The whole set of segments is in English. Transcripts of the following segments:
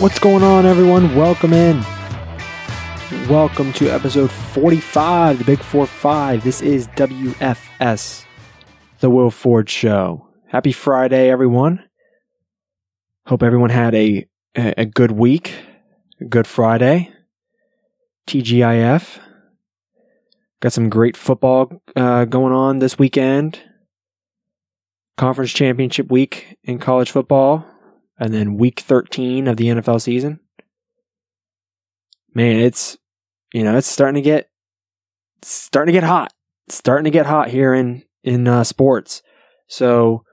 What's going on, everyone? Welcome in. Welcome to episode 45, the Big 4 5. This is WFS, The Will Ford Show. Happy Friday, everyone. Hope everyone had a, a good week, a good Friday. TGIF. Got some great football uh, going on this weekend. Conference championship week in college football and then week 13 of the NFL season. Man, it's you know, it's starting to get starting to get hot. It's starting to get hot here in in uh, sports. So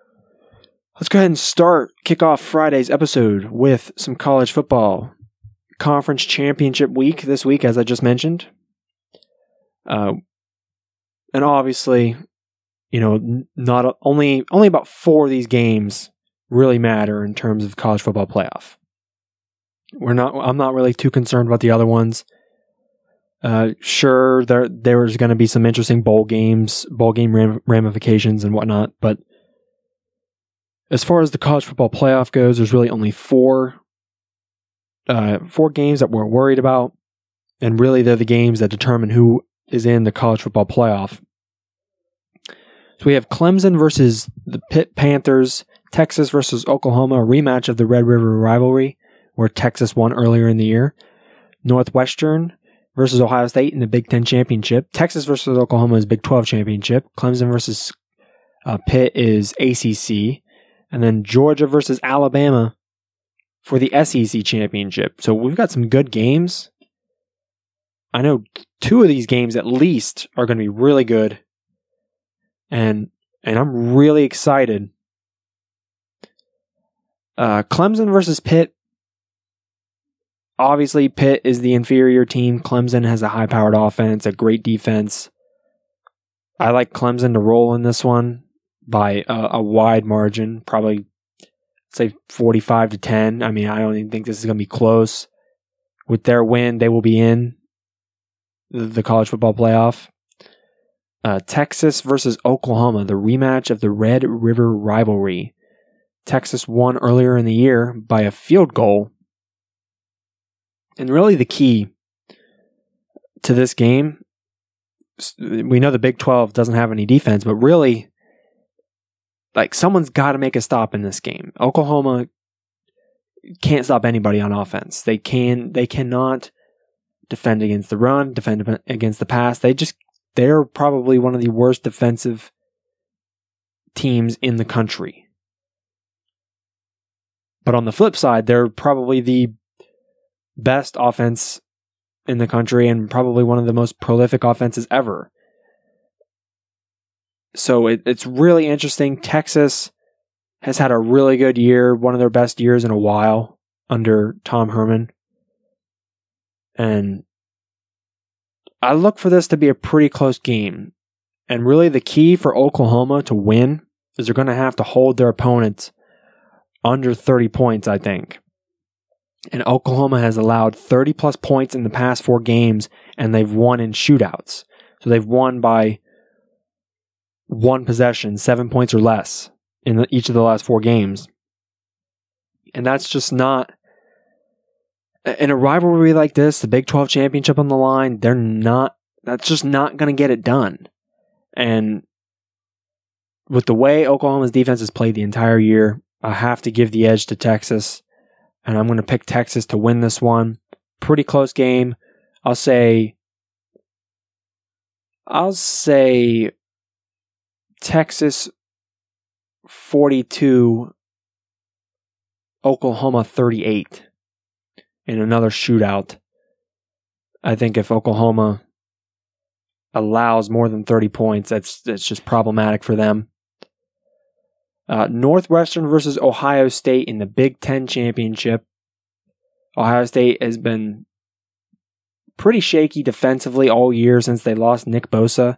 let's go ahead and start kick off Friday's episode with some college football. Conference championship week this week, as I just mentioned. Uh, and obviously, you know, not only only about four of these games really matter in terms of college football playoff. We're not. I'm not really too concerned about the other ones. Uh, sure, there there's going to be some interesting bowl games, bowl game ram- ramifications and whatnot, but as far as the college football playoff goes, there's really only four uh, four games that we're worried about, and really they're the games that determine who is in the college football playoff. So we have Clemson versus the Pitt Panthers Texas versus Oklahoma, a rematch of the Red River rivalry, where Texas won earlier in the year. Northwestern versus Ohio State in the Big Ten championship. Texas versus Oklahoma is Big 12 championship. Clemson versus uh, Pitt is ACC. And then Georgia versus Alabama for the SEC championship. So we've got some good games. I know two of these games at least are going to be really good. And and I'm really excited uh, Clemson versus Pitt. Obviously, Pitt is the inferior team. Clemson has a high powered offense, a great defense. I like Clemson to roll in this one by a, a wide margin, probably say 45 to 10. I mean, I don't even think this is going to be close. With their win, they will be in the college football playoff. Uh, Texas versus Oklahoma, the rematch of the Red River rivalry. Texas won earlier in the year by a field goal. And really, the key to this game, we know the Big 12 doesn't have any defense, but really, like, someone's got to make a stop in this game. Oklahoma can't stop anybody on offense. They can, they cannot defend against the run, defend against the pass. They just, they're probably one of the worst defensive teams in the country. But on the flip side, they're probably the best offense in the country and probably one of the most prolific offenses ever. So it, it's really interesting. Texas has had a really good year, one of their best years in a while under Tom Herman. And I look for this to be a pretty close game. And really, the key for Oklahoma to win is they're going to have to hold their opponents under 30 points, I think. And Oklahoma has allowed 30 plus points in the past four games, and they've won in shootouts. So they've won by one possession, seven points or less in the, each of the last four games. And that's just not. In a rivalry like this, the Big 12 championship on the line, they're not. That's just not going to get it done. And with the way Oklahoma's defense has played the entire year, I have to give the edge to Texas, and I'm going to pick Texas to win this one. Pretty close game. I'll say. I'll say Texas 42, Oklahoma 38 in another shootout. I think if Oklahoma allows more than 30 points, that's that's just problematic for them. Uh, Northwestern versus Ohio State in the Big Ten Championship. Ohio State has been pretty shaky defensively all year since they lost Nick Bosa.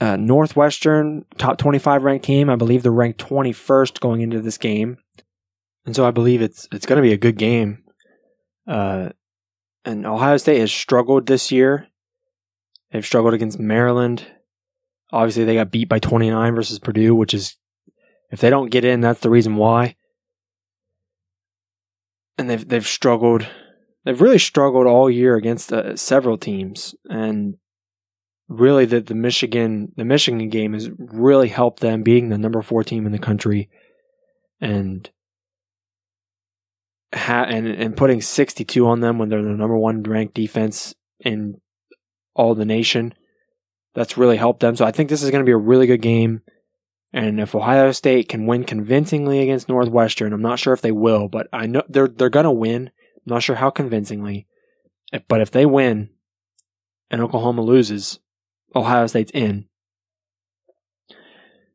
Uh, Northwestern, top 25 ranked team. I believe they're ranked 21st going into this game. And so I believe it's it's going to be a good game. Uh, and Ohio State has struggled this year. They've struggled against Maryland, Obviously, they got beat by 29 versus Purdue, which is, if they don't get in, that's the reason why. and they've they've struggled. They've really struggled all year against uh, several teams, and really the the Michigan the Michigan game has really helped them being the number four team in the country, and ha- and and putting sixty two on them when they're the number one ranked defense in all the nation. That's really helped them. So I think this is going to be a really good game. And if Ohio State can win convincingly against Northwestern, I'm not sure if they will, but I know they're they're gonna win. I'm not sure how convincingly, but if they win and Oklahoma loses, Ohio State's in.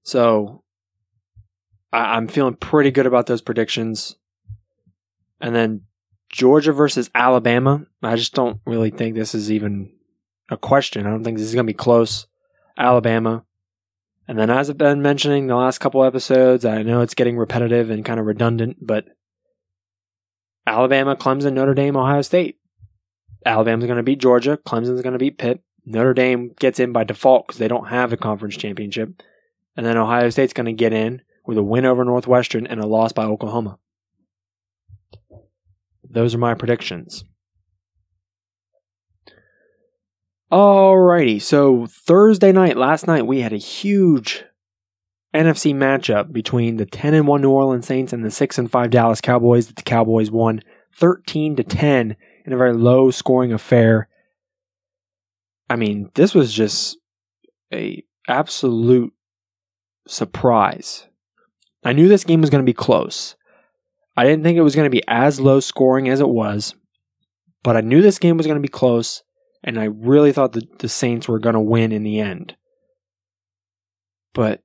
So I, I'm feeling pretty good about those predictions. And then Georgia versus Alabama. I just don't really think this is even a question. I don't think this is going to be close. Alabama and then, as I've been mentioning the last couple episodes, I know it's getting repetitive and kind of redundant, but Alabama, Clemson, Notre Dame, Ohio State. Alabama's going to beat Georgia. Clemson's going to beat Pitt. Notre Dame gets in by default because they don't have a conference championship. And then Ohio State's going to get in with a win over Northwestern and a loss by Oklahoma. Those are my predictions. Alrighty, so Thursday night, last night, we had a huge NFC matchup between the 10 and 1 New Orleans Saints and the 6 and 5 Dallas Cowboys. that The Cowboys won 13 to 10 in a very low scoring affair. I mean, this was just a absolute surprise. I knew this game was going to be close. I didn't think it was going to be as low scoring as it was, but I knew this game was going to be close and I really thought that the Saints were going to win in the end. But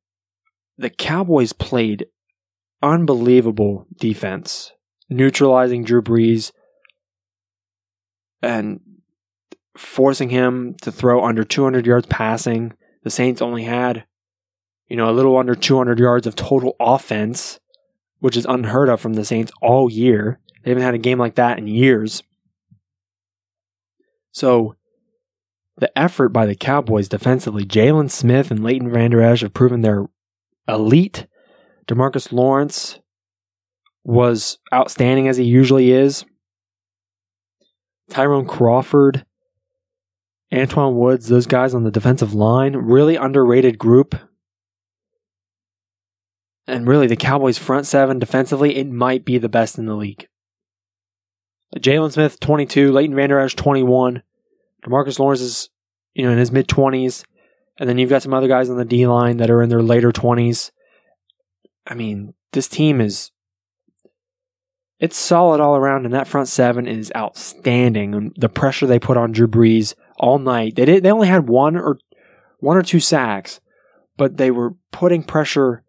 the Cowboys played unbelievable defense, neutralizing Drew Brees and forcing him to throw under 200 yards passing. The Saints only had, you know, a little under 200 yards of total offense, which is unheard of from the Saints all year. They haven't had a game like that in years. So the effort by the Cowboys defensively, Jaylon Smith and Leighton Vander Esch have proven they're elite. Demarcus Lawrence was outstanding as he usually is. Tyrone Crawford, Antwaun Woods, those guys on the defensive line, really underrated group. And really, the Cowboys' front seven defensively, it might be the best in the league. Jaylon Smith, 22, Leighton Vander Esch, 21. Demarcus Lawrence is, you know, in his mid twenties, and then you've got some other guys on the D line that are in their later twenties. I mean, this team is it's solid all around, and that front seven is outstanding. And the pressure they put on Drew Brees all night, they did they only had one or one or two sacks, but they were putting pressure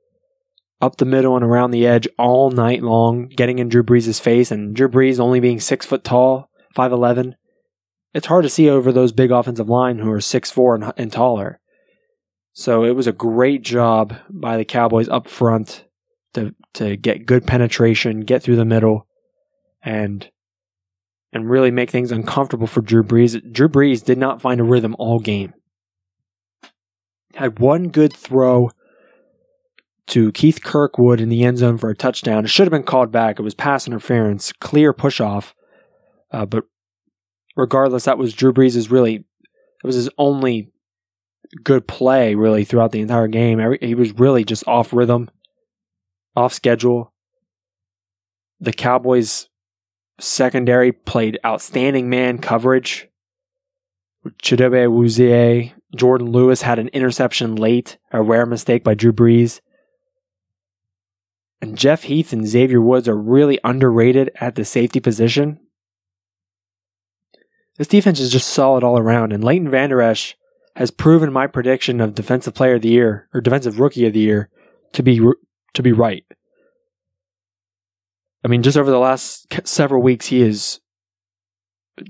up the middle and around the edge all night long, getting in Drew Brees' face, and Drew Brees only being six foot tall, five eleven it's hard to see over those big offensive line who are six four and, and taller. So it was a great job by the Cowboys up front to to get good penetration, get through the middle, and and really make things uncomfortable for Drew Brees. Drew Brees did not find a rhythm all game. Had one good throw to Keith Kirkwood in the end zone for a touchdown. It should have been called back. It was pass interference, clear push off. Uh, but regardless, that was Drew Brees' really, it was his only good play really throughout the entire game. He was really just off rhythm, off schedule. The Cowboys secondary played outstanding man coverage. Chidobe Awuzie, Jourdan Lewis had an interception late, a rare mistake by Drew Brees. And Jeff Heath and Xavier Woods are really underrated at the safety position. This defense is just solid all around, and Leighton Vander Esch has proven my prediction of defensive player of the year or defensive rookie of the year to be to be right. I mean, just over the last several weeks, he has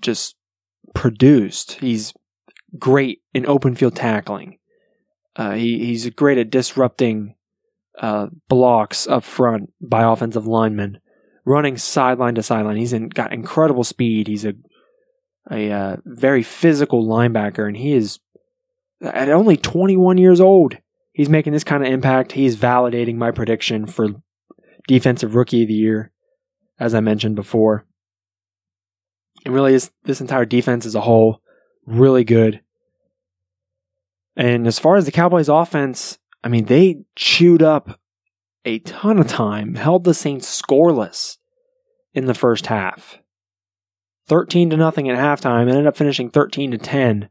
just produced. He's great in open field tackling. Uh, he, he's great at disrupting uh, blocks up front by offensive linemen, running sideline to sideline. He's in, got incredible speed. He's a a uh, very physical linebacker, and he is at only 21 years old. He's making this kind of impact. He's validating my prediction for defensive rookie of the year, as I mentioned before. And really, this, this entire defense as a whole, really good. And as far as the Cowboys offense, I mean, they chewed up a ton of time, held the Saints scoreless in the first half. 13 to nothing at halftime, ended up finishing 13 to 10.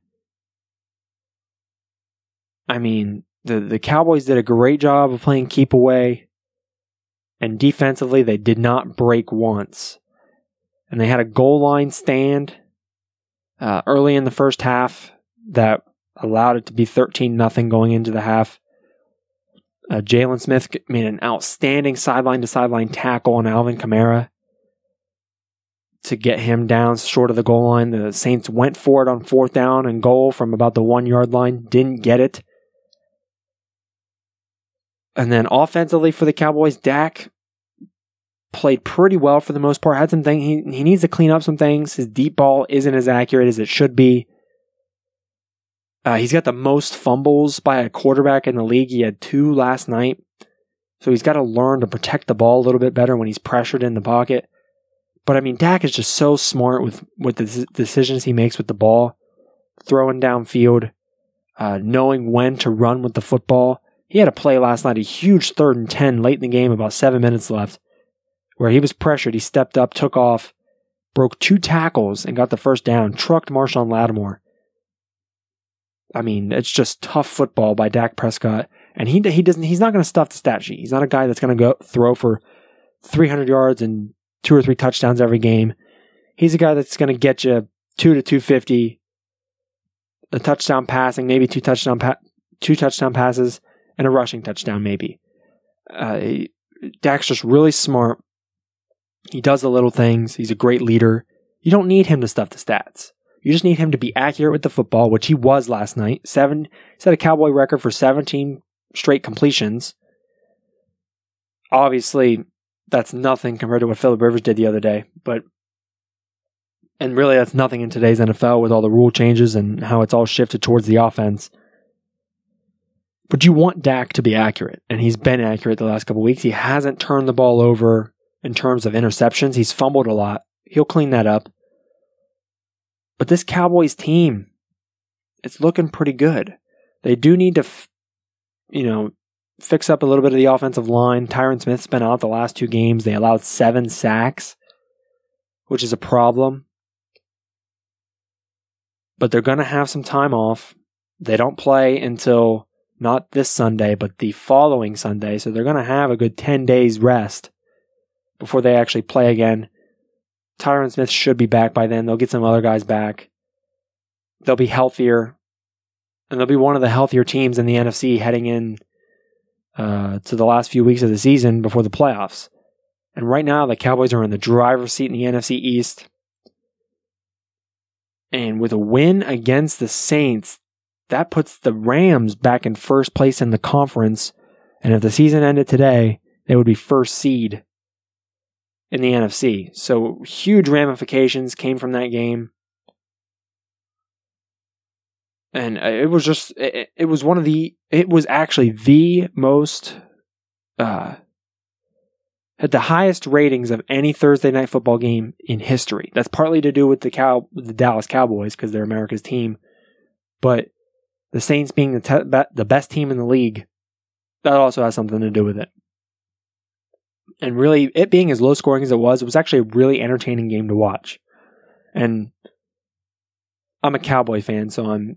I mean, the, the Cowboys did a great job of playing keep away. And defensively, they did not break once. And they had a goal line stand uh, early in the first half that allowed it to be 13 nothing going into the half. Uh, Jaylon Smith made an outstanding sideline to sideline tackle on Alvin Kamara to get him down short of the goal line. The Saints went for it on fourth down and goal from about the one yard line, didn't get it. And then offensively for the Cowboys, Dak played pretty well for the most part. Had some things he he needs to clean up some things. His deep ball isn't as accurate as it should be. Uh, he's got the most fumbles by a quarterback in the league. He had two last night. So he's got to learn to protect the ball a little bit better when he's pressured in the pocket. But I mean, Dak is just so smart with, with the decisions he makes with the ball, throwing downfield, uh, knowing when to run with the football. He had a play last night, a huge third and 10 late in the game, about seven minutes left, where he was pressured. He stepped up, took off, broke two tackles, and got the first down, trucked Marshon Lattimore. I mean, it's just tough football by Dak Prescott. And he he doesn't he's not going to stuff the stat sheet. He's not a guy that's going to go throw for 300 yards and two or three touchdowns every game. He's a guy that's going to get you two to 250, a touchdown passing, maybe two touchdown pa- two touchdown passes, and a rushing touchdown, maybe. Uh, Dak's just really smart. He does the little things. He's a great leader. You don't need him to stuff the stats. You just need him to be accurate with the football, which he was last night. Seven set a Cowboy record for 17 straight completions. Obviously, that's nothing compared to what Philip Rivers did the other day, but and really that's nothing in today's NFL with all the rule changes and how it's all shifted towards the offense. But you want Dak to be accurate, and he's been accurate the last couple weeks. He hasn't turned the ball over in terms of interceptions. He's fumbled a lot. He'll clean that up. But this Cowboys team, it's looking pretty good. They do need to, you know, fix up a little bit of the offensive line. Tyron Smith's been out the last two games. They allowed seven sacks, which is a problem. But they're going to have some time off. They don't play until not this Sunday, but the following Sunday. So they're going to have a good 10 days rest before they actually play again. Tyron Smith should be back by then. They'll get some other guys back. They'll be healthier. And they'll be one of the healthier teams in the NFC heading in uh, to the last few weeks of the season before the playoffs. And right now, the Cowboys are in the driver's seat in the NFC East. And with a win against the Saints, that puts the Rams back in first place in the conference. And if the season ended today, they would be first seed in the NFC. So huge ramifications came from that game. And uh, it was just, it, it was one of the, it was actually the most, uh, had the highest ratings of any Thursday night football game in history. That's partly to do with the cow, the Dallas Cowboys because they're America's team, but the Saints being the te- the best team in the league, that also has something to do with it and really it being as low scoring as it was, it was actually a really entertaining game to watch. And I'm a Cowboy fan, so I'm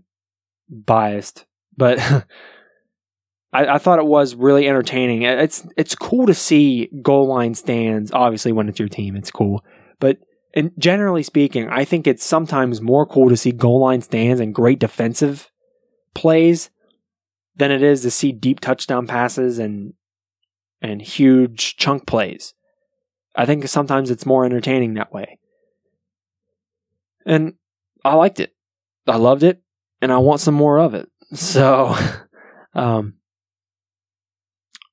biased, but I, I, thought it was really entertaining. It's it's cool to see goal line stands. Obviously, when it's your team, it's cool. But and generally speaking, I think it's sometimes more cool to see goal line stands and great defensive plays than it is to see deep touchdown passes and and huge chunk plays. I think sometimes it's more entertaining that way. And I liked it. I loved it and I want some more of it. So um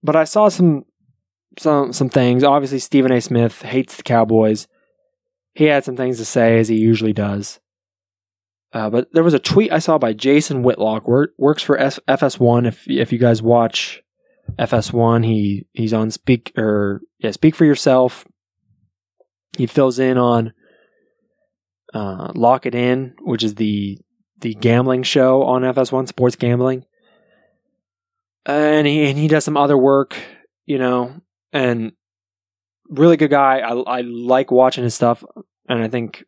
but I saw some some some things. Obviously Stephen A. Smith hates the Cowboys. He had some things to say as he usually does. Uh, but there was a tweet I saw by Jason Whitlock, work, works for F- FS1. If if you guys watch FS1. He he's on speak or yeah, speak for yourself. He fills in on uh, Lock It In, which is the the gambling show on FS1 Sports Gambling, and he and he does some other work, you know, and really good guy. I I like watching his stuff, and I think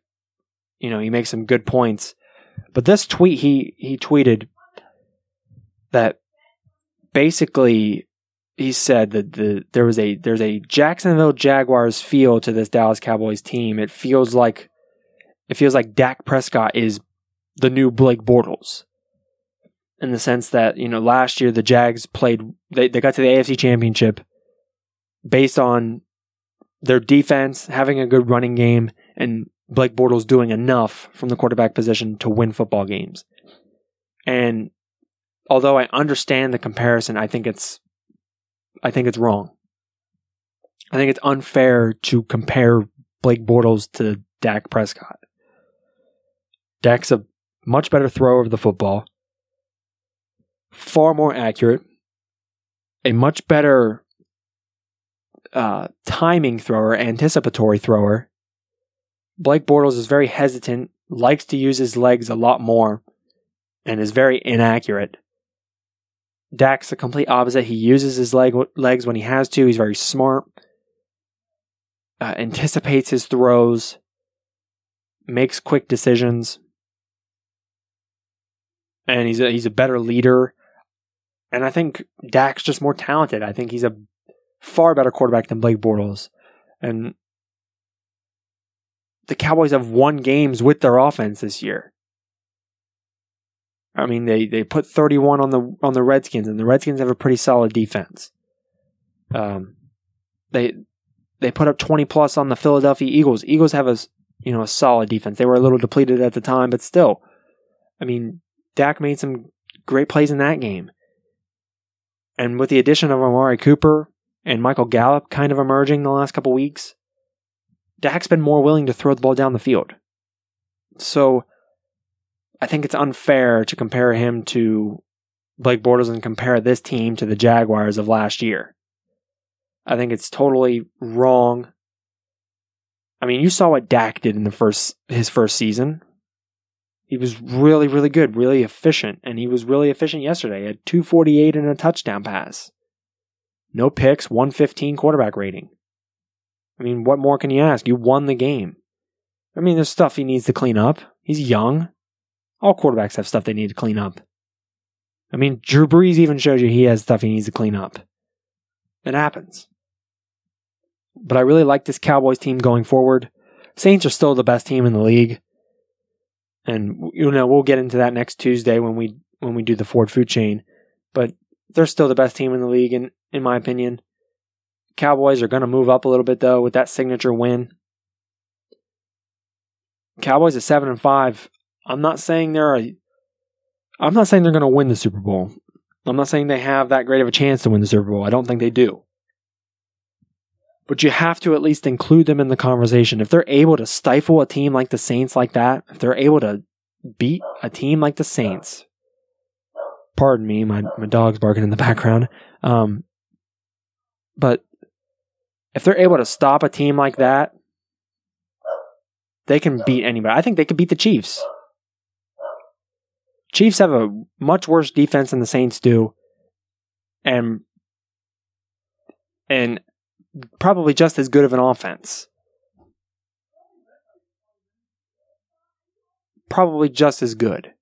you know he makes some good points. But this tweet he he tweeted that basically he said that the there was a there's a Jacksonville Jaguars feel to this Dallas Cowboys team. It feels like it feels like Dak Prescott is the new Blake Bortles. In the sense that, you know, last year the Jags played they, they got to the AFC championship based on their defense, having a good running game, and Blake Bortles doing enough from the quarterback position to win football games. And although I understand the comparison, I think it's I think it's wrong. I think it's unfair to compare Blake Bortles to Dak Prescott. Dak's a much better thrower of the football, far more accurate, a much better uh, timing thrower, anticipatory thrower. Blake Bortles is very hesitant, likes to use his legs a lot more, and is very inaccurate. Dak's the complete opposite. He uses his leg, legs when he has to. He's very smart, uh, anticipates his throws, makes quick decisions, and he's a, he's a better leader. And I think Dak's just more talented. I think he's a far better quarterback than Blake Bortles. And the Cowboys have won games with their offense this year. I mean, they, they put 31 on the on the Redskins, and the Redskins have a pretty solid defense. Um, they they put up 20 plus on the Philadelphia Eagles. Eagles have a you know a solid defense. They were a little depleted at the time, but still, I mean, Dak made some great plays in that game. And with the addition of Amari Cooper and Michael Gallup kind of emerging the last couple weeks, Dak's been more willing to throw the ball down the field. So I think it's unfair to compare him to Blake Bortles and compare this team to the Jaguars of last year. I think it's totally wrong. I mean, you saw what Dak did in the first his first season. He was really, really good, really efficient, and he was really efficient yesterday at 248 and a touchdown pass. No picks, 115 quarterback rating. I mean, what more can you ask? You won the game. I mean, there's stuff he needs to clean up. He's young. All quarterbacks have stuff they need to clean up. I mean, Drew Brees even showed you he has stuff he needs to clean up. It happens. But I really like this Cowboys team going forward. Saints are still the best team in the league. And you know, we'll get into that next Tuesday when we when we do the Ford food chain. But they're still the best team in the league in in my opinion. Cowboys are going to move up a little bit though with that signature win. Cowboys at 7 and 5 I'm not saying they're a, I'm not saying they're going to win the Super Bowl. I'm not saying they have that great of a chance to win the Super Bowl. I don't think they do. But you have to at least include them in the conversation. If they're able to stifle a team like the Saints like that, if they're able to beat a team like the Saints, pardon me, my, my dog's barking in the background. Um, but if they're able to stop a team like that, they can beat anybody. I think they could beat the Chiefs. Chiefs have a much worse defense than the Saints do, and and probably just as good of an offense. Probably just as good.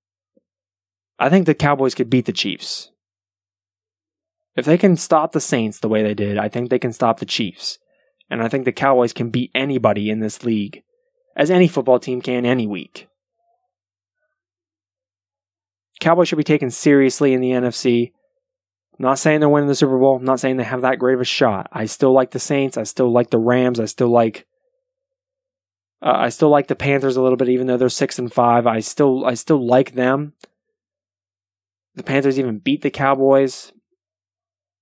I think the Cowboys could beat the Chiefs. If they can stop the Saints the way they did, I think they can stop the Chiefs. And I think the Cowboys can beat anybody in this league, as any football team can any week. Cowboys should be taken seriously in the NFC. Not saying they're winning the Super Bowl. Not saying they have that great of a shot. I still like the Saints. I still like the Rams. I still like. Uh, I still like the Panthers a little bit, even though they're six and five. I still, I still like them. The Panthers even beat the Cowboys.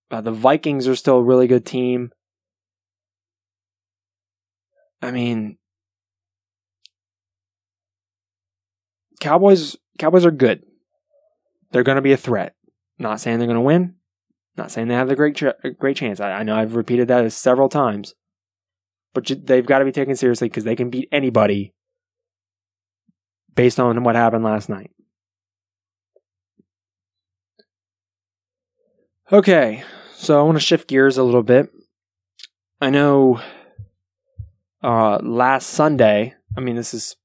Uh, the Vikings are still a really good team. I mean, Cowboys. Cowboys are good they're going to be a threat. Not saying they're going to win. Not saying they have the great great chance. I, I know I've repeated that several times, but they've got to be taken seriously because they can beat anybody based on what happened last night. Okay, so I want to shift gears a little bit. I know uh, last Sunday, I mean, this is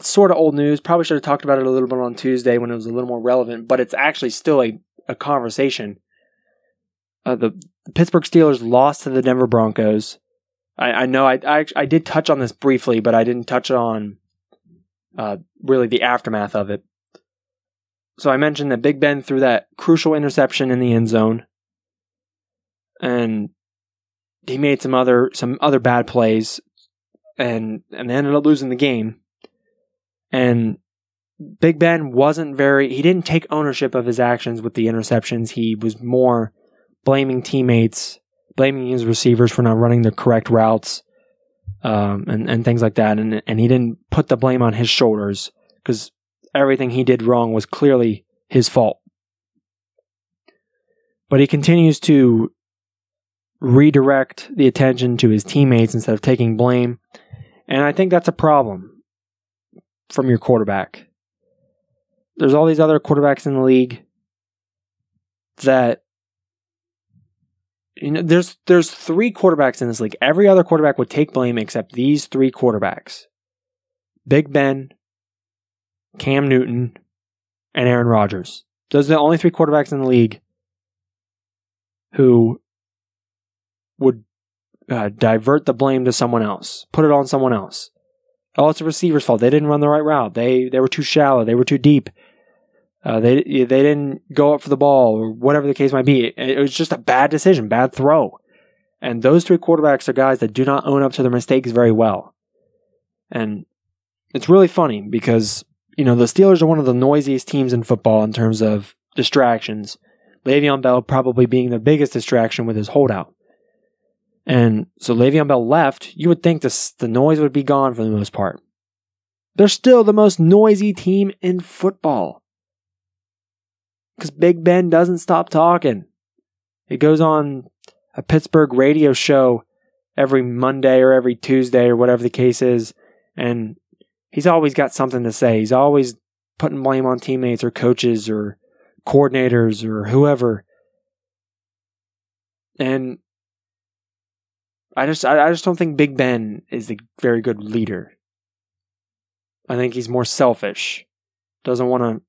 sort of old news. Probably should have talked about it a little bit on Tuesday when it was a little more relevant, but it's actually still a, a conversation. Uh, the, the Pittsburgh Steelers lost to the Denver Broncos. I, I know I, I, I did touch on this briefly, but I didn't touch on uh, really the aftermath of it. So I mentioned that Big Ben threw that crucial interception in the end zone, and he made some other some other bad plays, and and they ended up losing the game. And Big Ben wasn't very. He didn't take ownership of his actions with the interceptions. He was more blaming teammates, blaming his receivers for not running the correct routes, um, and and things like that. And and he didn't put the blame on his shoulders because everything he did wrong was clearly his fault. But he continues to redirect the attention to his teammates instead of taking blame. And I think that's a problem from your quarterback. There's all these other quarterbacks in the league that you know there's there's three quarterbacks in this league. Every other quarterback would take blame except these three quarterbacks. Big Ben, Cam Newton, and Aaron Rodgers. Those are the only three quarterbacks in the league who would uh, divert the blame to someone else, put it on someone else. Oh, it's the receiver's fault. They didn't run the right route. They they were too shallow. They were too deep. Uh, they they didn't go up for the ball or whatever the case might be. It, it was just a bad decision, bad throw. And those three quarterbacks are guys that do not own up to their mistakes very well. And it's really funny because you know, the Steelers are one of the noisiest teams in football in terms of distractions. Le'Veon Bell probably being the biggest distraction with his holdout. And so Le'Veon Bell left, you would think this, the noise would be gone for the most part. They're still the most noisy team in football. Because Big Ben doesn't stop talking. It goes on a Pittsburgh radio show every Monday or every Tuesday or whatever the case is. And he's always got something to say. He's always putting blame on teammates or coaches or coordinators or whoever. And I just I, just don't think Big Ben is a very good leader. I think he's more selfish. Doesn't want to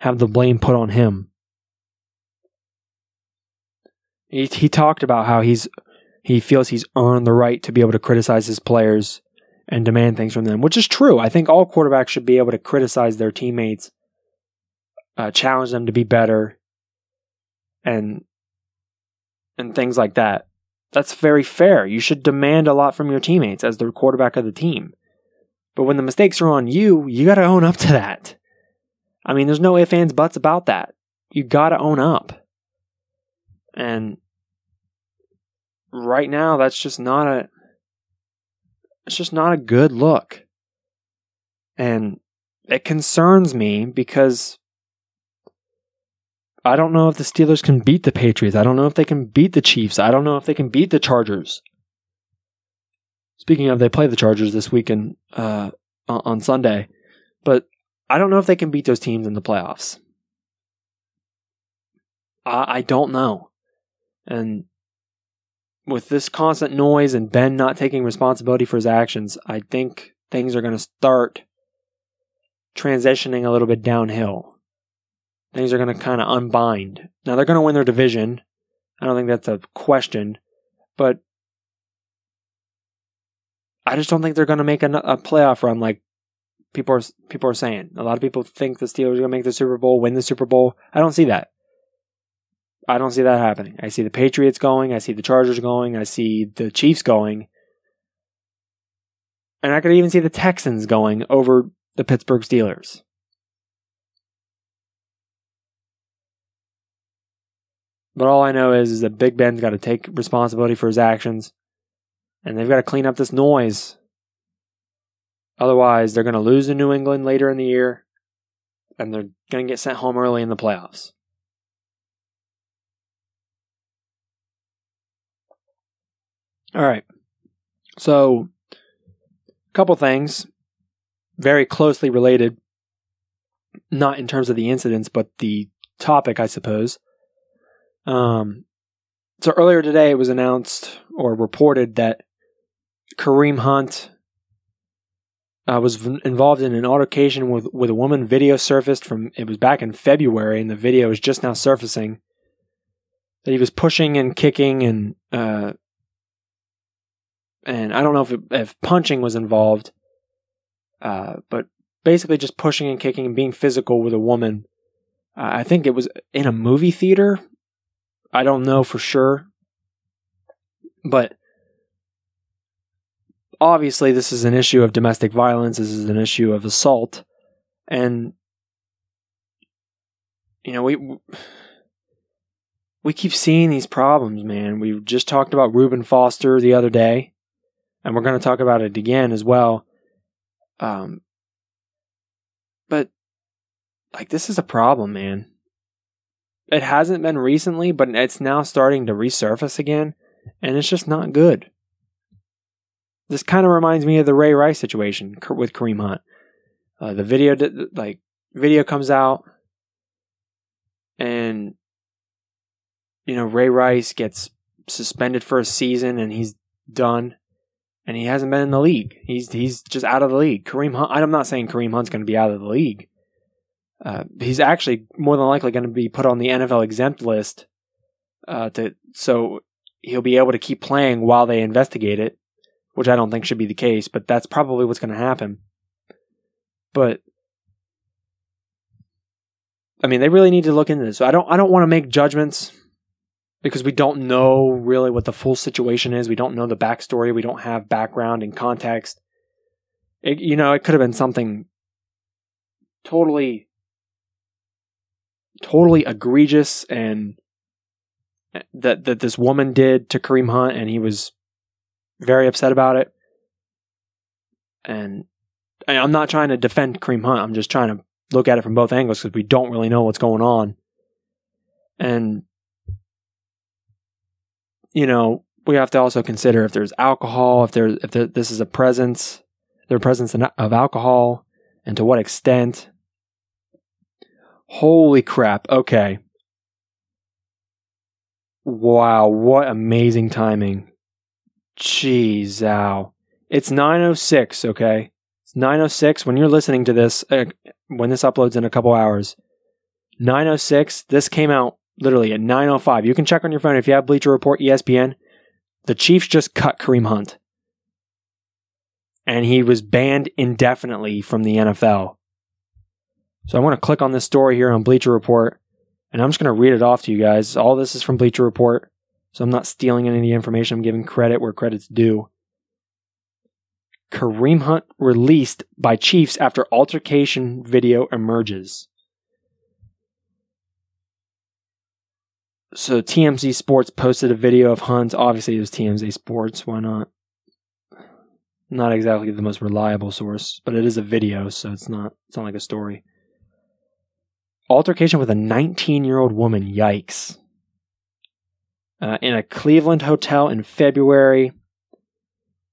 have the blame put on him. He he talked about how he's he feels he's earned the right to be able to criticize his players and demand things from them, which is true. I think all quarterbacks should be able to criticize their teammates, uh, challenge them to be better, and and things like that. That's very fair. You should demand a lot from your teammates as the quarterback of the team. But when the mistakes are on you, you got to own up to that. I mean, there's no ifs, ands, buts about that. You got to own up. And right now, that's just not a it's just not a good look. And it concerns me because I don't know if the Steelers can beat the Patriots. I don't know if they can beat the Chiefs. I don't know if they can beat the Chargers. Speaking of, they play the Chargers this weekend uh, on Sunday, but I don't know if they can beat those teams in the playoffs. I, I don't know, and with this constant noise and Ben not taking responsibility for his actions, I think things are going to start transitioning a little bit downhill. Things are going to kind of unbind. Now they're going to win their division. I don't think that's a question, but I just don't think they're going to make a, a playoff run like people are people are saying. A lot of people think the Steelers are going to make the Super Bowl, win the Super Bowl. I don't see that. I don't see that happening. I see the Patriots going. I see the Chargers going. I see the Chiefs going. And I could even see the Texans going over the Pittsburgh Steelers. But all I know is, is that Big Ben's got to take responsibility for his actions. And they've got to clean up this noise. Otherwise, they're going to lose in New England later in the year. And they're going to get sent home early in the playoffs. All right. So, a couple things. very closely related, not in terms of the incidents, but the topic, I suppose. Um, so earlier today, it was announced or reported that Kareem Hunt uh, was v- involved in an altercation with with a woman. Video surfaced from it was back in February, and the video is just now surfacing. That he was pushing and kicking and uh, and I don't know if it, if punching was involved, uh, but basically just pushing and kicking and being physical with a woman. Uh, I think it was in a movie theater. I don't know for sure, but obviously this is an issue of domestic violence. This is an issue of assault, and you know we we keep seeing these problems, man. We just talked about Reuben Foster the other day, and we're going to talk about it again as well. Um, but like this is a problem, man. It hasn't been recently, but it's now starting to resurface again, and it's just not good. This kind of reminds me of the Ray Rice situation with Kareem Hunt. Uh, the video, like, video comes out, and you know Ray Rice gets suspended for a season, and he's done and he hasn't been in the league. He's he's just out of the league. Kareem Hunt. I'm not saying Kareem Hunt's going to be out of the league. Uh, he's actually more than likely going to be put on the NFL exempt list. Uh, to so he'll be able to keep playing while they investigate it, which I don't think should be the case, but that's probably what's going to happen. But I mean, they really need to look into this. So I don't I don't want to make judgments because we don't know really what the full situation is. We don't know the backstory. We don't have background and context. It, you know, it could have been something totally, totally egregious and that that this woman did to Kareem Hunt, and he was very upset about it. And I'm not trying to defend Kareem Hunt. I'm just trying to look at it from both angles because we don't really know what's going on. And you know, we have to also consider if there's alcohol, if there's if there, this is a presence, their presence of alcohol, and to what extent. Holy crap! Okay. Wow, what amazing timing! Jeez, ow. It's 9:06. Okay, it's 9:06 when you're listening to this. Uh, when this uploads in a couple hours, 9:06. This came out literally at 9:05. You can check on your phone if you have Bleacher Report, ESPN. The Chiefs just cut Kareem Hunt, and he was banned indefinitely from the NFL. So I want to click on this story here on Bleacher Report, and I'm just going to read it off to you guys. All this is from Bleacher Report, so I'm not stealing any of the information. I'm giving credit where credit's due. Kareem Hunt released by Chiefs after altercation video emerges. so TMZ Sports posted a video of Hunt. Obviously, it was TMZ Sports. Why not? Not exactly the most reliable source, but it is a video, so it's not. It's not like a story. Altercation with a 19-year-old woman. Yikes! Uh, in a Cleveland hotel in February.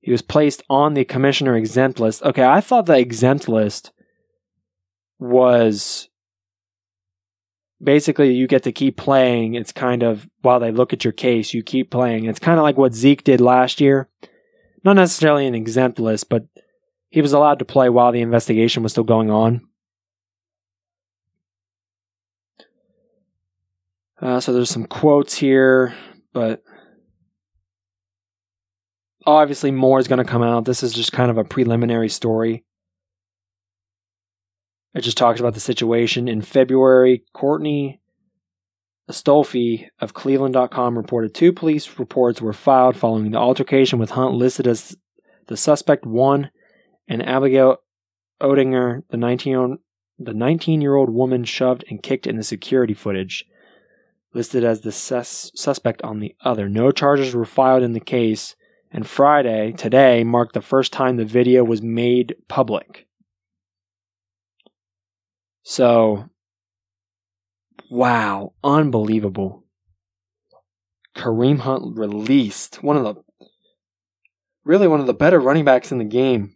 He was placed on the commissioner exempt list. Okay, I thought the exempt list was basically you get to keep playing. It's kind of while they look at your case, you keep playing. It's kind of like what Zeke did last year. Not necessarily an exempt list, but he was allowed to play while the investigation was still going on. Uh, so there's some quotes here, but obviously more is going to come out. This is just kind of a preliminary story. It just talks about the situation. In February, Courtney Astolfi of Cleveland.com reported two police reports were filed following the altercation with Hunt listed as the suspect one and Abigail Odinger, the 19 the 19 year old woman shoved and kicked in the security footage, listed as the sus- suspect on the other. No charges were filed in the case, and Friday, today, marked the first time the video was made public. So, wow, unbelievable. Kareem Hunt released one of the really one of the better running backs in the game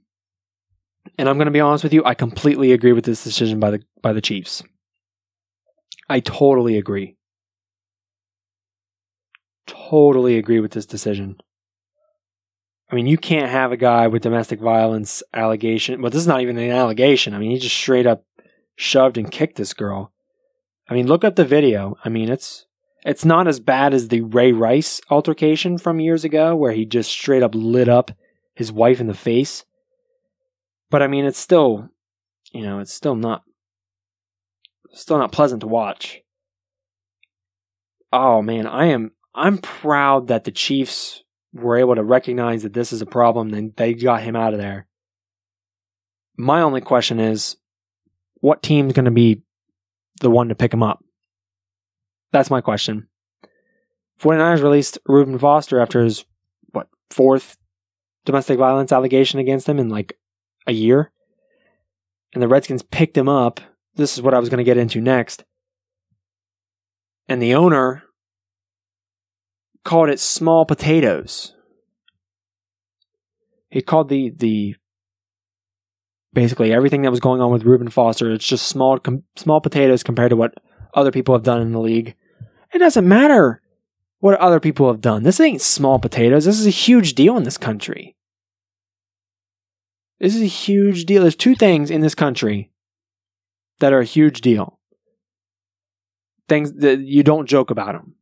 And I'm going to be honest with you, I completely agree with this decision by the by the Chiefs. I totally agree. Totally agree with this decision. I mean, you can't have a guy with domestic violence allegation. Well, this is not even an allegation. I mean, he just straight up shoved and kicked this girl. I mean, look up the video. I mean, it's it's not as bad as the Ray Rice altercation from years ago where he just straight up lit up his wife in the face. But I mean, it's still, you know, it's still not still not pleasant to watch. Oh man, I am I'm proud that the Chiefs were able to recognize that this is a problem and they got him out of there. My only question is what team's going to be the one to pick him up? That's my question. 49ers released Reuben Foster after his, what, fourth domestic violence allegation against him in like a year. And the Redskins picked him up. This is what I was going to get into next. And the owner called it small potatoes. He called the the basically everything that was going on with Reuben Foster. It's just small com- small potatoes compared to what other people have done in the league. It doesn't matter what other people have done. This ain't small potatoes. This is a huge deal in this country. This is a huge deal. There's two things in this country that are a huge deal. Things that you don't joke about them.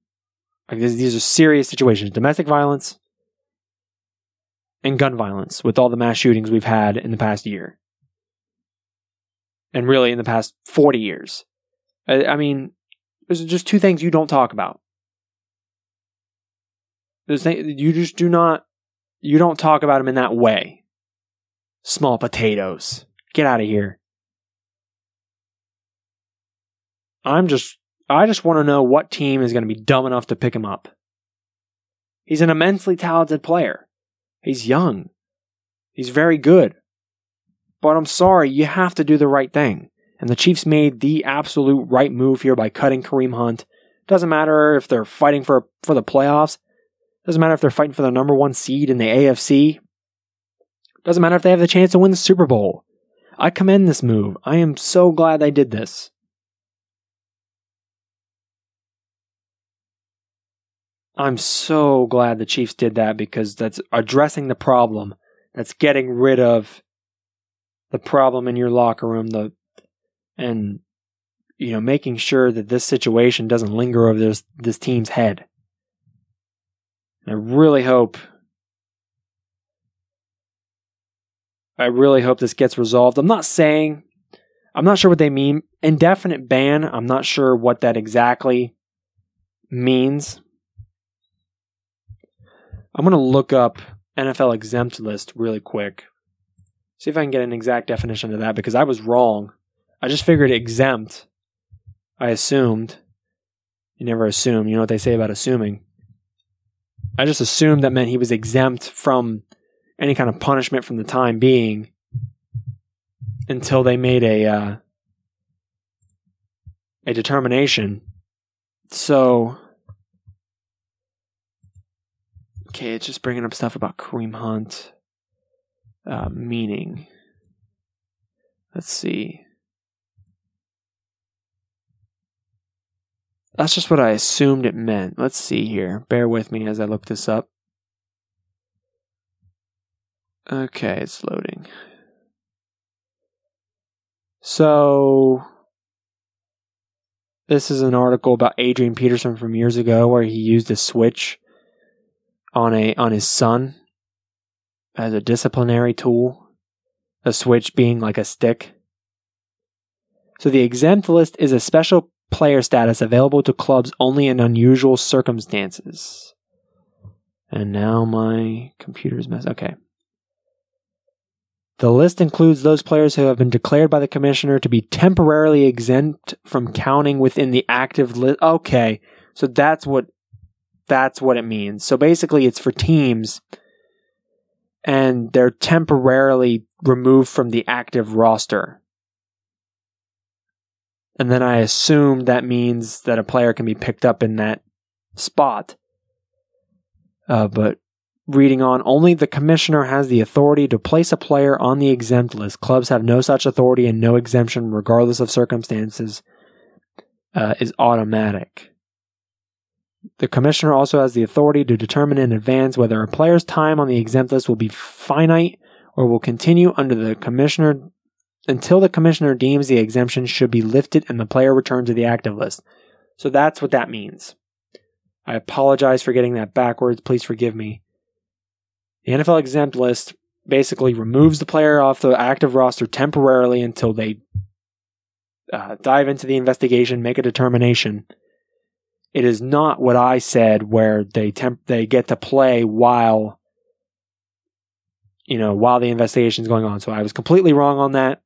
Like these are serious situations: domestic violence and gun violence. With all the mass shootings we've had in the past year, and really in the past forty years, I, I mean, there's just two things you don't talk about. There's you just do not you don't talk about them in that way. Small potatoes. Get out of here. I'm just I just want to know what team is going to be dumb enough to pick him up. He's an immensely talented player. He's young. He's very good. But I'm sorry, you have to do the right thing. And the Chiefs made the absolute right move here by cutting Kareem Hunt. Doesn't matter if they're fighting for for the playoffs. Doesn't matter if they're fighting for the number one seed in the AFC. Doesn't matter if they have the chance to win the Super Bowl. I commend this move. I am so glad they did this. I'm so glad the Chiefs did that because that's addressing the problem. That's getting rid of the problem in your locker room, the and you know, making sure that this situation doesn't linger over this this team's head. I really hope I really hope this gets resolved. I'm not saying I'm not sure what they mean. Indefinite ban, I'm not sure what that exactly means. I'm going to look up NFL exempt list really quick. See if I can get an exact definition of that because I was wrong. I just figured exempt. I assumed. You never assume. You know what they say about assuming. I just assumed that meant he was exempt from any kind of punishment from the time being until they made a uh, a determination. So Okay, it's just bringing up stuff about Kareem Hunt. Uh, meaning. Let's see. That's just what I assumed it meant. Let's see here. Bear with me as I look this up. Okay, it's loading. So, this is an article about Adrian Peterson from years ago where he used a switch on a on his son as a disciplinary tool, a switch being like a stick. So the exempt list is a special player status available to clubs only in unusual circumstances. And now my computer's mess. Okay. The list includes those players who have been declared by the commissioner to be temporarily exempt from counting within the active list. Okay. So that's what that's what it means. So basically, it's for teams and they're temporarily removed from the active roster. And then I assume that means that a player can be picked up in that spot. Uh, but reading on only the commissioner has the authority to place a player on the exempt list. Clubs have no such authority and no exemption, regardless of circumstances, uh, is automatic. The commissioner also has the authority to determine in advance whether a player's time on the exempt list will be finite or will continue under the commissioner until the commissioner deems the exemption should be lifted and the player returned to the active list. So that's what that means. I apologize for getting that backwards. Please forgive me. The NFL exempt list basically removes the player off the active roster temporarily until they uh, dive into the investigation, make a determination. It is not what I said, where they temp- they get to play while you know while the investigation is going on. So I was completely wrong on that.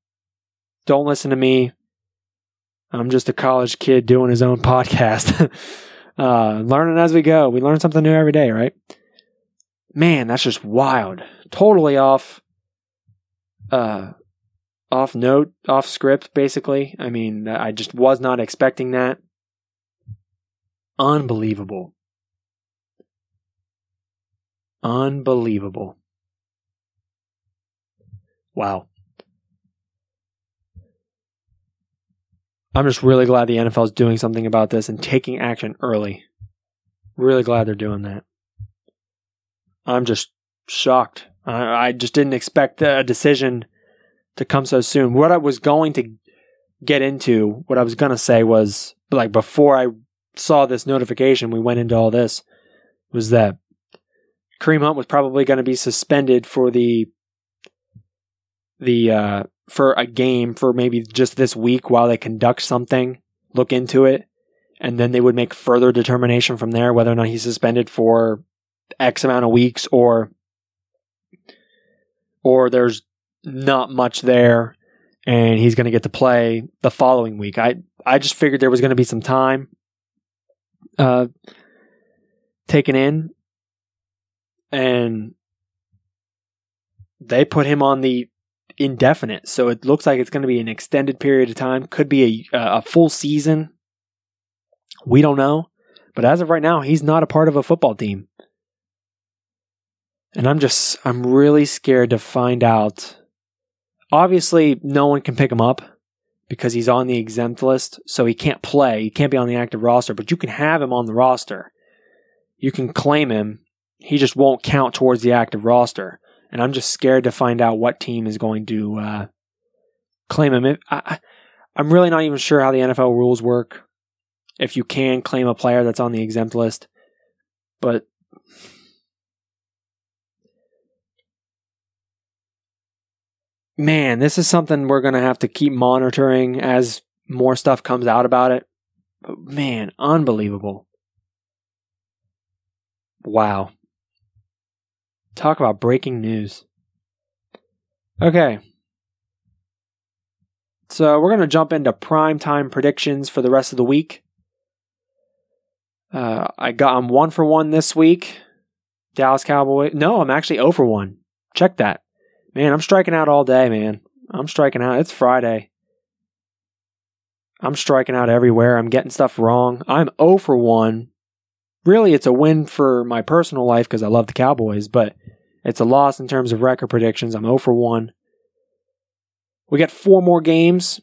Don't listen to me. I'm just a college kid doing his own podcast. uh, learning as we go. We learn something new every day, right? Man, that's just wild. Totally off uh off note, off script basically. I mean, I just was not expecting that. Unbelievable. Unbelievable. Wow. I'm just really glad the NFL is doing something about this and taking action early. Really glad they're doing that. I'm just shocked. I, I just didn't expect a decision to come so soon. What I was going to get into, what I was going to say was like before I saw this notification, we went into all this, was that Kareem Hunt was probably going to be suspended for the the uh, for a game for maybe just this week while they conduct something, look into it, and then they would make further determination from there whether or not he's suspended for X amount of weeks or or there's not much there and he's going to get to play the following week. I I just figured there was going to be some time uh taken in and they put him on the indefinite. So it looks like it's going to be an extended period of time. Could be a, a full season. We don't know. But as of right now, he's not a part of a football team. And I'm just, I'm really scared to find out. Obviously, no one can pick him up because he's on the exempt list. So he can't play. He can't be on the active roster, but you can have him on the roster. You can claim him. He just won't count towards the active roster and I'm just scared to find out what team is going to uh, claim him. I, I'm really not even sure how the NFL rules work. If you can claim a player that's on the exempt list, but man, this is something we're going to have to keep monitoring as more stuff comes out about it. But man, unbelievable. Wow. Talk about breaking news. Okay. So we're going to jump into prime time predictions for the rest of the week. Uh, I got I'm one for one this week. Dallas Cowboys. No, I'm actually 0 for one. Check that. Man, I'm striking out all day, man. I'm striking out. It's Friday. I'm striking out everywhere. I'm getting stuff wrong. I'm 0 for 1 really it's a win for my personal life because I love the Cowboys, but it's a loss in terms of record predictions. I'm 0 for 1. We got four more games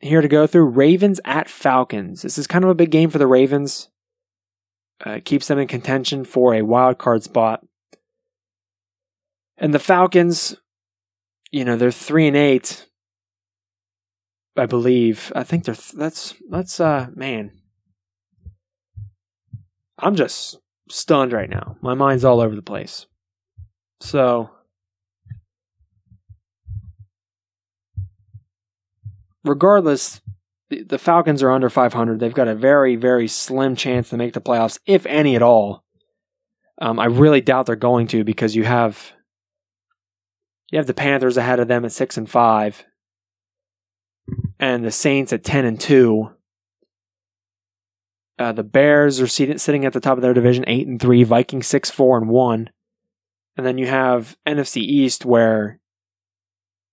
here to go through. Ravens at Falcons. This is kind of a big game for the Ravens. Uh, keeps them in contention for a wild card spot. And the Falcons, you know, they're three and eight. I believe. I think they're. Th- that's that's uh man. I'm just stunned right now. My mind's all over the place. So, regardless, the Falcons are under 500. They've got a very, very slim chance to make the playoffs, if any at all. Um, I really doubt they're going to because you have you have the Panthers ahead of them at six and five, and the Saints at ten and two. Uh, the Bears are sitting at the top of their division, eight and three. Vikings six four and one, and then you have NFC East where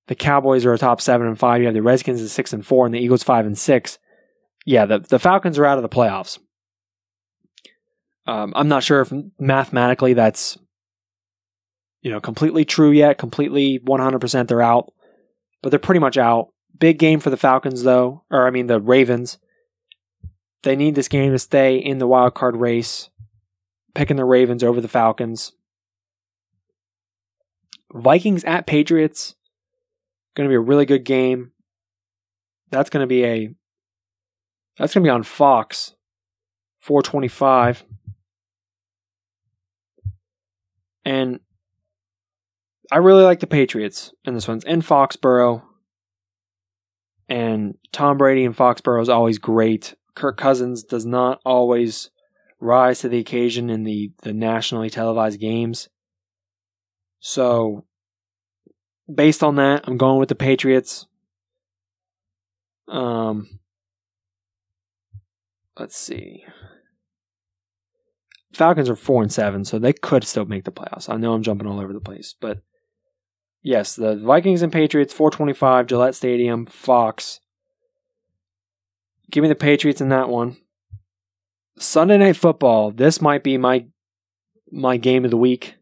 the Cowboys are a top seven and five. You have the Redskins at six and four, and the Eagles five and six. Yeah, the the Falcons are out of the playoffs. Um, I'm not sure if mathematically that's you know, completely true yet, completely 100% they're out, but they're pretty much out. Big game for the Falcons, though, or I mean, the Ravens. They need this game to stay in the wild card race, picking the Ravens over the Falcons. Vikings at Patriots. Going to be a really good game. That's going to be a that's going to be on Fox 425. And I really like the Patriots in this one. in Foxborough. And Tom Brady in Foxborough is always great. Kirk Cousins does not always rise to the occasion in the, the nationally televised games. So, based on that, I'm going with the Patriots. Um, let's see. Falcons are four and seven, so they could still make the playoffs. I know I'm jumping all over the place, but yes, the Vikings and Patriots, 425, Gillette Stadium, Fox. Give me the Patriots in that one. Sunday night football. This might be my my game of the week.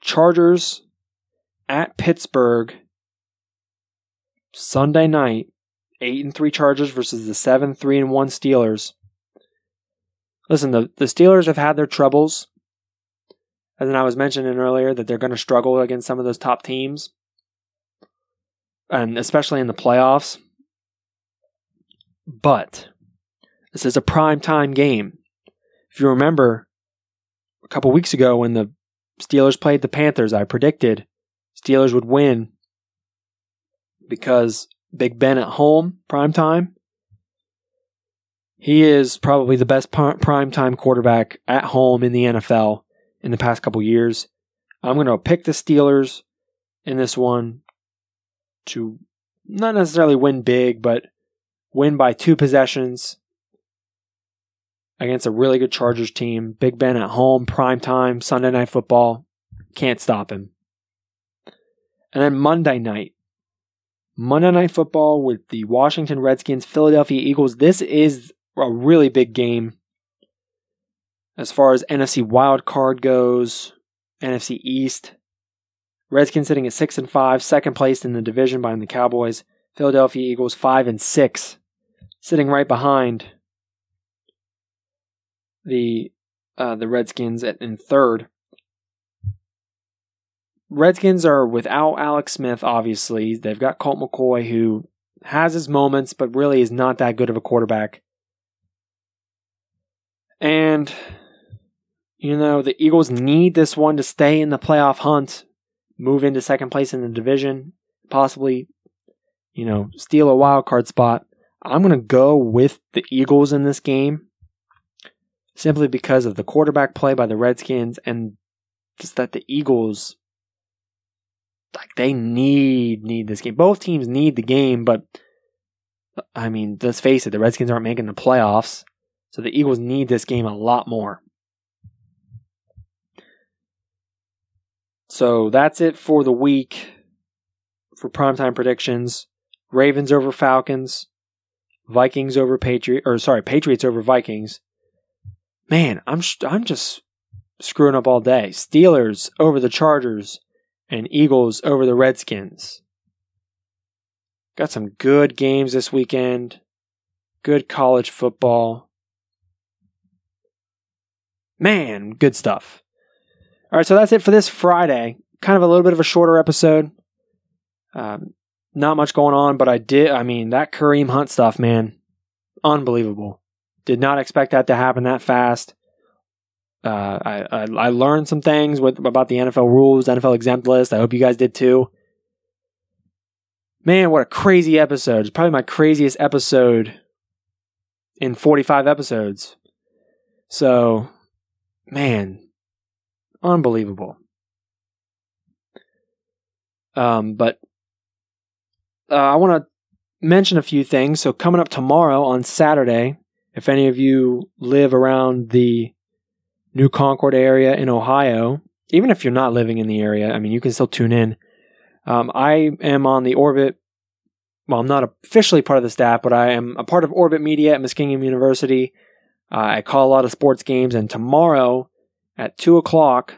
Chargers at Pittsburgh. Sunday night. Eight and three Chargers versus the seven three and one Steelers. Listen, the, the Steelers have had their troubles. And I was mentioning earlier that they're going to struggle against some of those top teams. And especially in the playoffs. But this is a prime time game. If you remember a couple weeks ago when the Steelers played the Panthers, I predicted Steelers would win because Big Ben at home, prime time, he is probably the best prime time quarterback at home in the NFL in the past couple years. I'm going to pick the Steelers in this one to not necessarily win big, but win by two possessions against a really good Chargers team. Big Ben at home, prime time, Sunday night football. Can't stop him. And then Monday night. Monday night football with the Washington Redskins, Philadelphia Eagles. This is a really big game as far as NFC wild card goes. NFC East. Redskins sitting at six and five, second place in the division behind the Cowboys. Philadelphia Eagles five and six, sitting right behind the uh, the Redskins at, in third. Redskins are without Alex Smith, obviously. They've got Colt McCoy, who has his moments, but really is not that good of a quarterback. And, you know, the Eagles need this one to stay in the playoff hunt, move into second place in the division, possibly, you know, steal a wild card spot. I'm going to go with the Eagles in this game simply because of the quarterback play by the Redskins and just that the Eagles like they need need this game. Both teams need the game, but I mean, let's face it, the Redskins aren't making the playoffs. So the Eagles need this game a lot more. So that's it for the week for primetime predictions. Ravens over Falcons, Vikings over Patriot or sorry, Patriots over Vikings. Man, I'm I'm just screwing up all day. Steelers over the Chargers and Eagles over the Redskins. Got some good games this weekend. Good college football. Man, good stuff. All right, so that's it for this Friday. Kind of a little bit of a shorter episode. Um, not much going on, but I did. I mean, that Kareem Hunt stuff, man, unbelievable. Did not expect that to happen that fast. Uh, I, I, I learned some things with about the NFL rules, NFL exempt list. I hope you guys did too. Man, what a crazy episode! It's probably my craziest episode in 45 episodes. So man, unbelievable. Um, but uh, I want to mention a few things. So coming up tomorrow on Saturday, if any of you live around the New Concord area in Ohio, even if you're not living in the area, I mean, you can still tune in. Um, I am on the Orbit. Well, I'm not officially part of the staff, but I am a part of Orbit Media at Muskingum University. Uh, I call a lot of sports games, and tomorrow at 2 o'clock,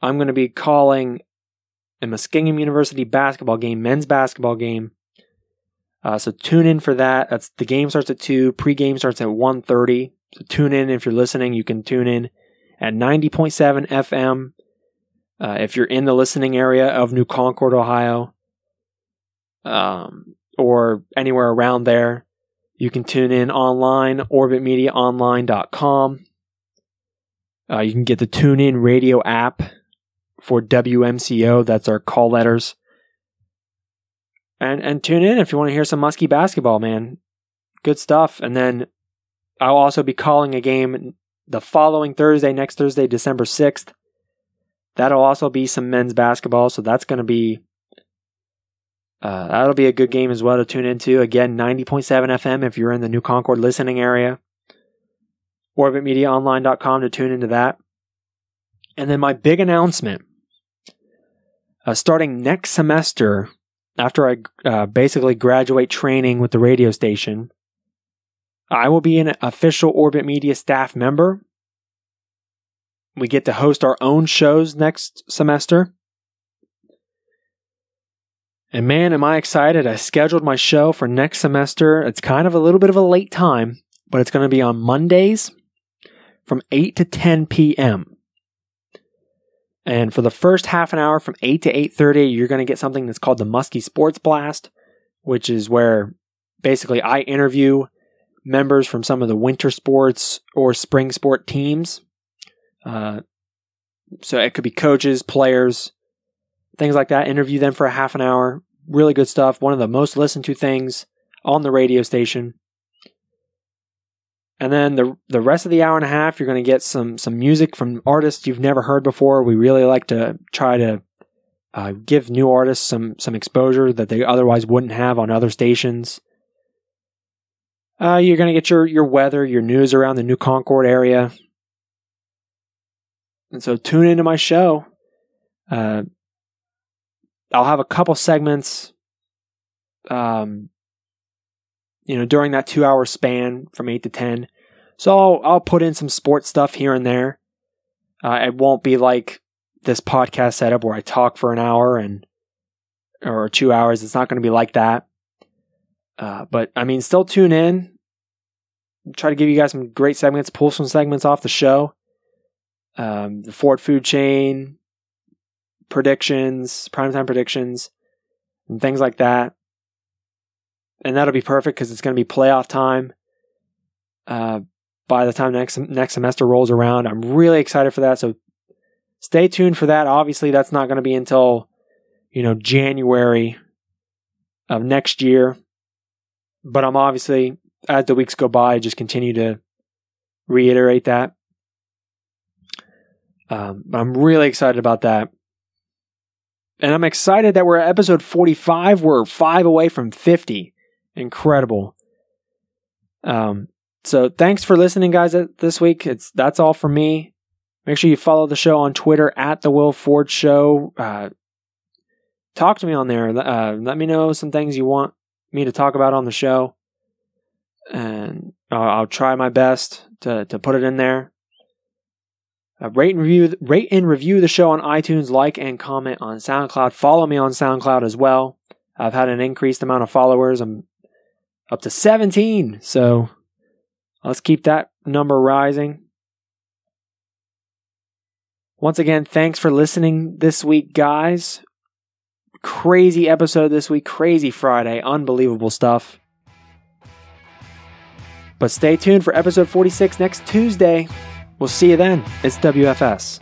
I'm going to be calling a Muskingum University basketball game, men's basketball game. Uh, so tune in for that. That's the game starts at two. Pre-game starts at 1.30. So tune in if you're listening. You can tune in at 90.7 FM. Uh, if you're in the listening area of New Concord, Ohio, um, or anywhere around there, you can tune in online, orbitmediaonline.com. Uh, you can get the TuneIn Radio app for WMCO. That's our call letters. And and tune in if you want to hear some Muskie basketball, man. Good stuff. And then I'll also be calling a game the following Thursday, next Thursday, December 6th. That'll also be some men's basketball, so that's going to be uh, that'll be a good game as well to tune into. Again, 90.7 FM if you're in the New Concord listening area. OrbitMediaOnline.com to tune into that. And then my big announcement uh, starting next semester, after I uh, basically graduate training with the radio station, I will be an official Orbit Media staff member. We get to host our own shows next semester. And man, am I excited. I scheduled my show for next semester. It's kind of a little bit of a late time, but it's going to be on Mondays from 8 to 10 p.m. And for the first half an hour from 8 to 8:30, you're going to get something that's called the Muskie Sports Blast, which is where basically I interview members from some of the winter sports or spring sport teams. Uh, so it could be coaches, players, things like that. Interview them for a half an hour. Really good stuff. One of the most listened to things on the radio station. And then the the rest of the hour and a half, you're going to get some some music from artists you've never heard before. We really like to try to uh, give new artists some some exposure that they otherwise wouldn't have on other stations. Uh, you're going to get your your weather, your news around the New Concord area, and so tune into my show. Uh, I'll have a couple segments, um, you know, during that two hour span from eight to ten. So I'll, I'll put in some sports stuff here and there. Uh, it won't be like this podcast setup where I talk for an hour and or two hours. It's not going to be like that. Uh, but I mean, still tune in. Try to give you guys some great segments. Pull some segments off the show. Um, the Ford food chain, predictions, primetime predictions, and things like that. And that'll be perfect because it's going to be playoff time. Uh, by the time next next semester rolls around, I'm really excited for that. So stay tuned for that. Obviously, that's not going to be until you know January of next year. But I'm obviously as the weeks go by, just continue to reiterate that. Um, I'm really excited about that. And I'm excited that we're at episode 45. We're five away from 50. Incredible. Um, so thanks for listening, guys, this week. It's that's all from me. Make sure you follow the show on Twitter at the Will Ford Show. Uh, talk to me on there. Uh, let me know some things you want me to talk about on the show, and I'll, I'll try my best to to put it in there. Uh, rate and review, rate and review the show on iTunes. Like and comment on SoundCloud. Follow me on SoundCloud as well. I've had an increased amount of followers. I'm up to 17, so let's keep that number rising. Once again, thanks for listening this week, guys. Crazy episode this week, crazy Friday, unbelievable stuff. But stay tuned for episode 46 next Tuesday. We'll see you then. It's WFS.